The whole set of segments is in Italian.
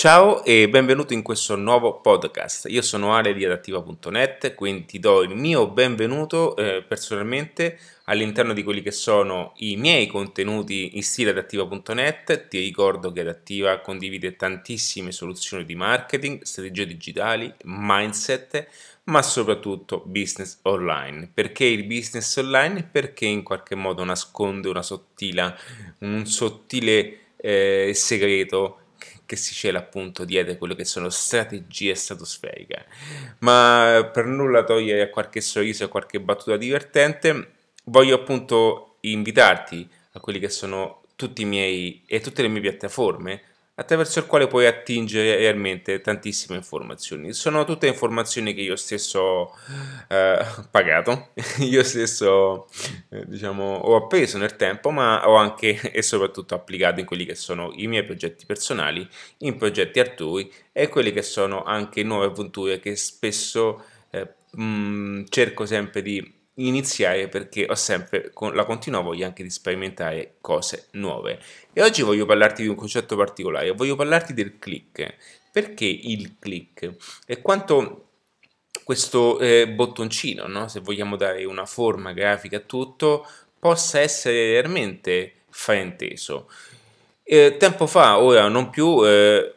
Ciao e benvenuto in questo nuovo podcast. Io sono Ale di adattiva.net, quindi ti do il mio benvenuto eh, personalmente all'interno di quelli che sono i miei contenuti in stile adattiva.net. Ti ricordo che Adattiva condivide tantissime soluzioni di marketing, strategie digitali, mindset, ma soprattutto business online. Perché il business online? Perché in qualche modo nasconde una sottile, un sottile eh, segreto che si cela appunto dietro quello che sono strategie stratosferiche. Ma per nulla togliere qualche sorriso e qualche battuta divertente, voglio appunto invitarti a quelli che sono tutti i miei e tutte le mie piattaforme attraverso il quale puoi attingere realmente tantissime informazioni. Sono tutte informazioni che io stesso ho eh, pagato, io stesso eh, diciamo, ho appreso nel tempo, ma ho anche e soprattutto applicato in quelli che sono i miei progetti personali, in progetti altrui e quelli che sono anche nuove avventure che spesso eh, mh, cerco sempre di iniziare perché ho sempre la continua voglia anche di sperimentare cose nuove. E oggi voglio parlarti di un concetto particolare, voglio parlarti del click. Perché il click? E quanto questo eh, bottoncino, no? se vogliamo dare una forma grafica a tutto, possa essere realmente frainteso. Eh, tempo fa, ora non più, eh,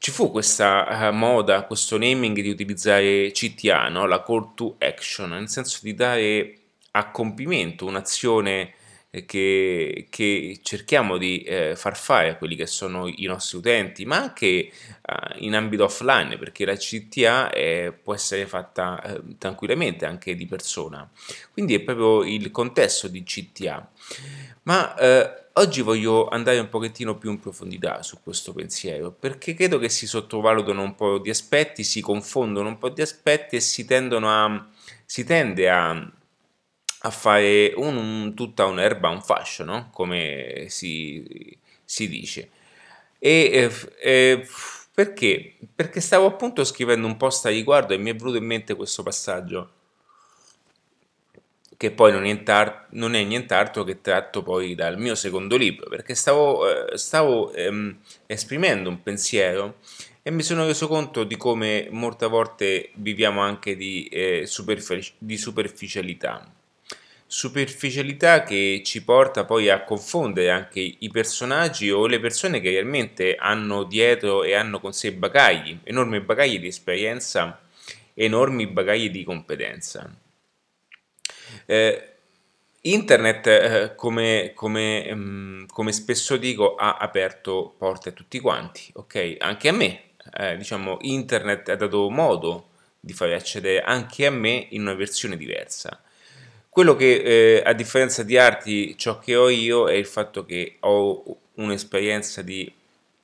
ci fu questa uh, moda, questo naming di utilizzare CTA, no? la call to action, nel senso di dare a compimento un'azione che, che, cerchiamo di eh, far fare a quelli che sono i nostri utenti, ma anche eh, in ambito offline, perché la CTA eh, può essere fatta eh, tranquillamente anche di persona. Quindi è proprio il contesto di CTA. Ma eh, Oggi voglio andare un pochettino più in profondità su questo pensiero, perché credo che si sottovalutano un po' di aspetti, si confondono un po' di aspetti e si, a, si tende a, a fare un, un, tutta un'erba, un fascio, no? come si, si dice. E, e, perché? Perché stavo appunto scrivendo un post a riguardo e mi è venuto in mente questo passaggio che poi non è, non è nient'altro che tratto poi dal mio secondo libro, perché stavo, eh, stavo ehm, esprimendo un pensiero e mi sono reso conto di come molte volte viviamo anche di, eh, superfic- di superficialità. Superficialità che ci porta poi a confondere anche i personaggi o le persone che realmente hanno dietro e hanno con sé bagagli, enormi bagagli di esperienza, enormi bagagli di competenza. Eh, internet, eh, come, come, um, come, spesso dico, ha aperto porte a tutti quanti, ok? Anche a me. Eh, diciamo, internet ha dato modo di fare accedere anche a me in una versione diversa. Quello che, eh, a differenza di arti, ciò che ho io è il fatto che ho un'esperienza di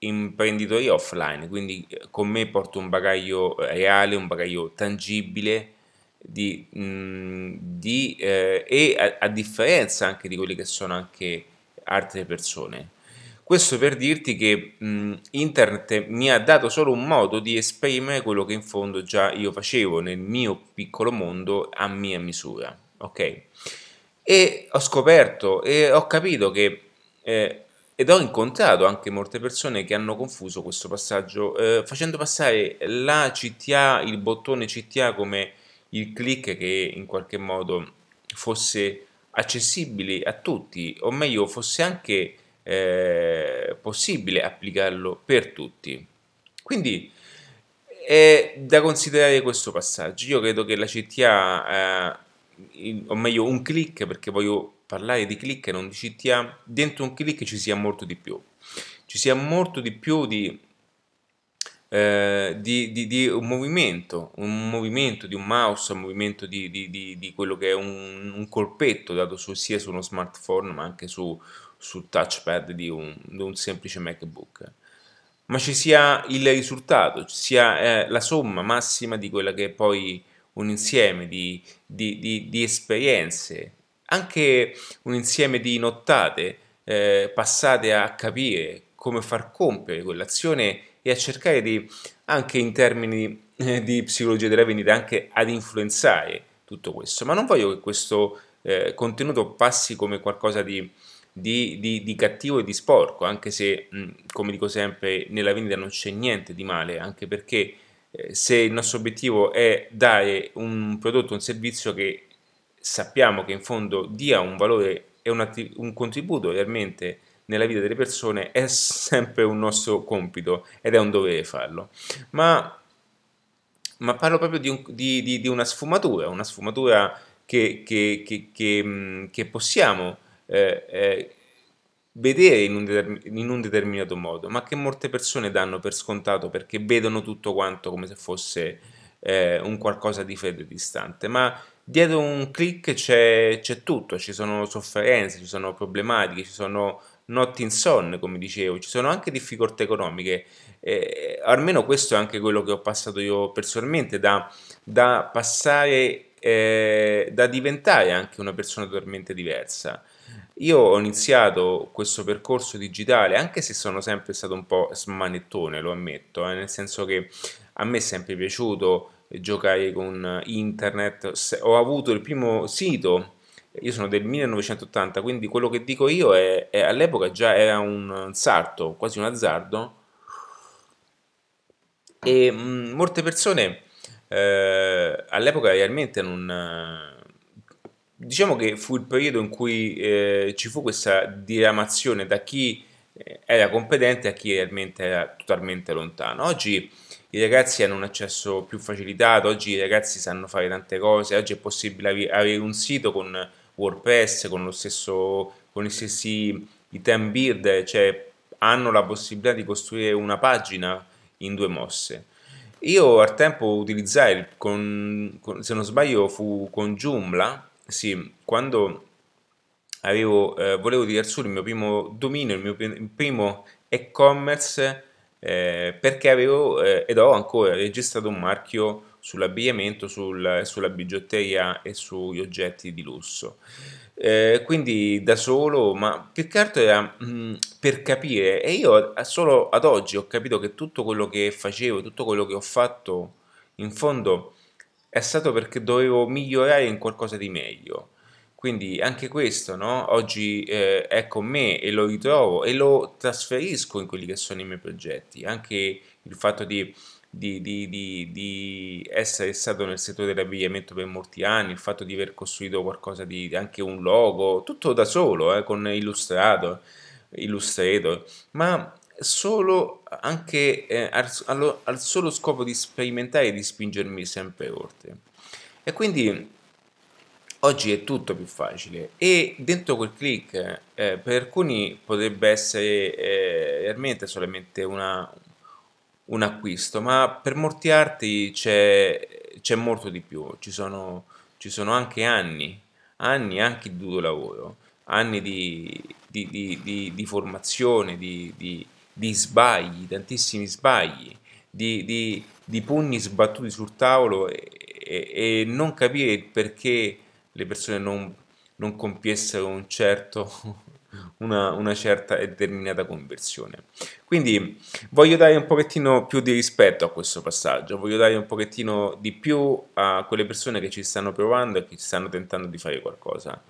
imprenditoria offline, quindi eh, con me porto un bagaglio reale, un bagaglio tangibile, di, mh, mm, di, eh, e a, a, differenza anche di quelle che sono anche altre persone. Questo per dirti che mh, mm, internet mi ha dato solo un modo di esprimere quello che in fondo già io facevo nel mio piccolo mondo a mia misura, ok? E ho scoperto e ho capito che eh, ed ho incontrato anche molte persone che hanno confuso questo passaggio eh, facendo passare la CTA, il bottone CTA come il click che in qualche modo fosse accessibile a tutti, o meglio fosse anche eh, possibile applicarlo per tutti. Quindi è da considerare questo passaggio. Io credo che la CTA, eh, o meglio un click, perché voglio parlare di click e non di CTA, dentro un click ci sia molto di più. Ci sia molto di più di eh, di, di, di, un movimento, un movimento di un mouse, un movimento di, quello che è un, un colpetto dato su, sia su uno smartphone ma anche su, sul touchpad di un, un, semplice MacBook. Ma ci sia il risultato, ci sia eh, la somma massima di quella che poi un insieme di, di esperienze, anche un insieme di nottate eh, passate a capire come far compiere quell'azione e a cercare di, anche in termini eh, di psicologia della vendita, anche ad influenzare tutto questo. Ma non voglio che questo eh, contenuto passi come qualcosa di di, di, di, cattivo e di sporco, anche se, mh, come dico sempre, nella vendita non c'è niente di male, anche perché se il nostro obiettivo è dare un prodotto, un servizio che sappiamo che in fondo dia un valore e un, un contributo realmente nella vita delle persone, è sempre un nostro compito ed è un dovere farlo. Ma, ma parlo proprio di, un, di, di, una sfumatura, una sfumatura che, che, che, che possiamo eh, eh, vedere in un, in un, determinato modo, ma che molte persone danno per scontato perché vedono tutto quanto come se fosse eh, un qualcosa di freddo e distante. Ma dietro un click c'è, c'è tutto, ci sono sofferenze, ci sono problematiche, ci sono notti insonne, come dicevo, ci sono anche difficoltà economiche. Eh, almeno questo è anche quello che ho passato io personalmente, da, da passare, eh, da diventare anche una persona totalmente diversa. Io ho iniziato questo percorso digitale, anche se sono sempre stato un po' smanettone, lo ammetto, eh, nel senso che a me è sempre piaciuto giocare con internet, ho avuto il primo sito, io sono del 1980, quindi quello che dico io è, è all'epoca già era un salto, quasi un azzardo, e mh, mm, molte persone eh, all'epoca realmente non diciamo che fu il periodo in cui eh, ci fu questa diramazione da chi eh, era competente a chi realmente era totalmente lontano. Oggi i ragazzi hanno un accesso più facilitato, oggi i ragazzi sanno fare tante cose, oggi è possibile avere un sito con WordPress, con lo stesso, con gli stessi item build, cioè hanno la possibilità di costruire una pagina in due mosse. Io al tempo utilizzai, con, con, se non sbaglio, fu con Joomla, sì, quando avevo, eh, volevo tirare su il mio primo dominio, il mio primo e-commerce, eh, perché avevo eh, ed ho ancora registrato un marchio sull'abbigliamento, sul, sulla bigiotteria e sugli oggetti di lusso. Eh, quindi da solo, ma più che altro era mh, mm, per capire e io solo ad oggi ho capito che tutto quello che facevo, tutto quello che ho fatto in fondo è stato perché dovevo migliorare in qualcosa di meglio. Quindi anche questo, no? Oggi eh, è con me e lo ritrovo e lo trasferisco in quelli che sono i miei progetti. Anche il fatto di, di, di, di essere stato nel settore dell'abbigliamento per molti anni, il fatto di aver costruito qualcosa di anche un logo, tutto da solo, eh, con Illustrator, Illustrator, ma solo anche eh, al, al, al, solo scopo di sperimentare e di spingermi sempre oltre. E quindi oggi è tutto più facile e dentro quel click eh, per alcuni potrebbe essere eh, realmente solamente una, un acquisto, ma per molti altri c'è, c'è molto di più, ci sono, ci sono anche anni, anni anche di duro lavoro, anni di, di, di, di formazione, di di sbagli, tantissimi sbagli, di, di, di pugni sbattuti sul tavolo e, e, e, non capire perché le persone non, non compiessero un certo, una, una, certa e determinata conversione. Quindi voglio dare un pochettino più di rispetto a questo passaggio, voglio dare un pochettino di più a quelle persone che ci stanno provando e che ci stanno tentando di fare qualcosa.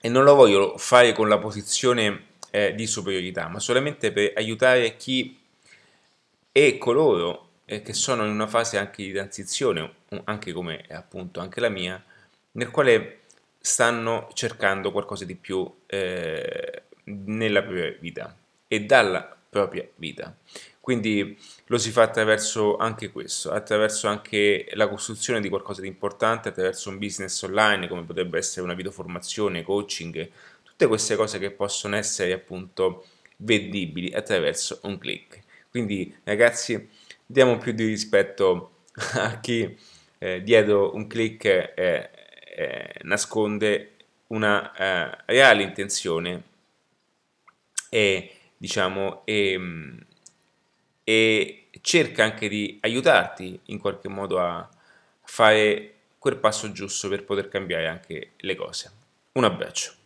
E non lo voglio fare con la posizione eh, di superiorità, ma solamente per aiutare chi e coloro eh, che sono in una fase anche di transizione, anche come appunto anche la mia, nel quale stanno cercando qualcosa di più eh, nella propria vita e dalla propria vita. Quindi lo si fa attraverso anche questo, attraverso anche la costruzione di qualcosa di importante, attraverso un business online come potrebbe essere una videoformazione, coaching, tutte queste cose che possono essere appunto vendibili attraverso un click. Quindi ragazzi diamo più di rispetto a chi eh, dietro un click eh, eh, nasconde una eh, reale intenzione e diciamo e, e cerca anche di aiutarti in qualche modo a fare quel passo giusto per poter cambiare anche le cose. Un abbraccio.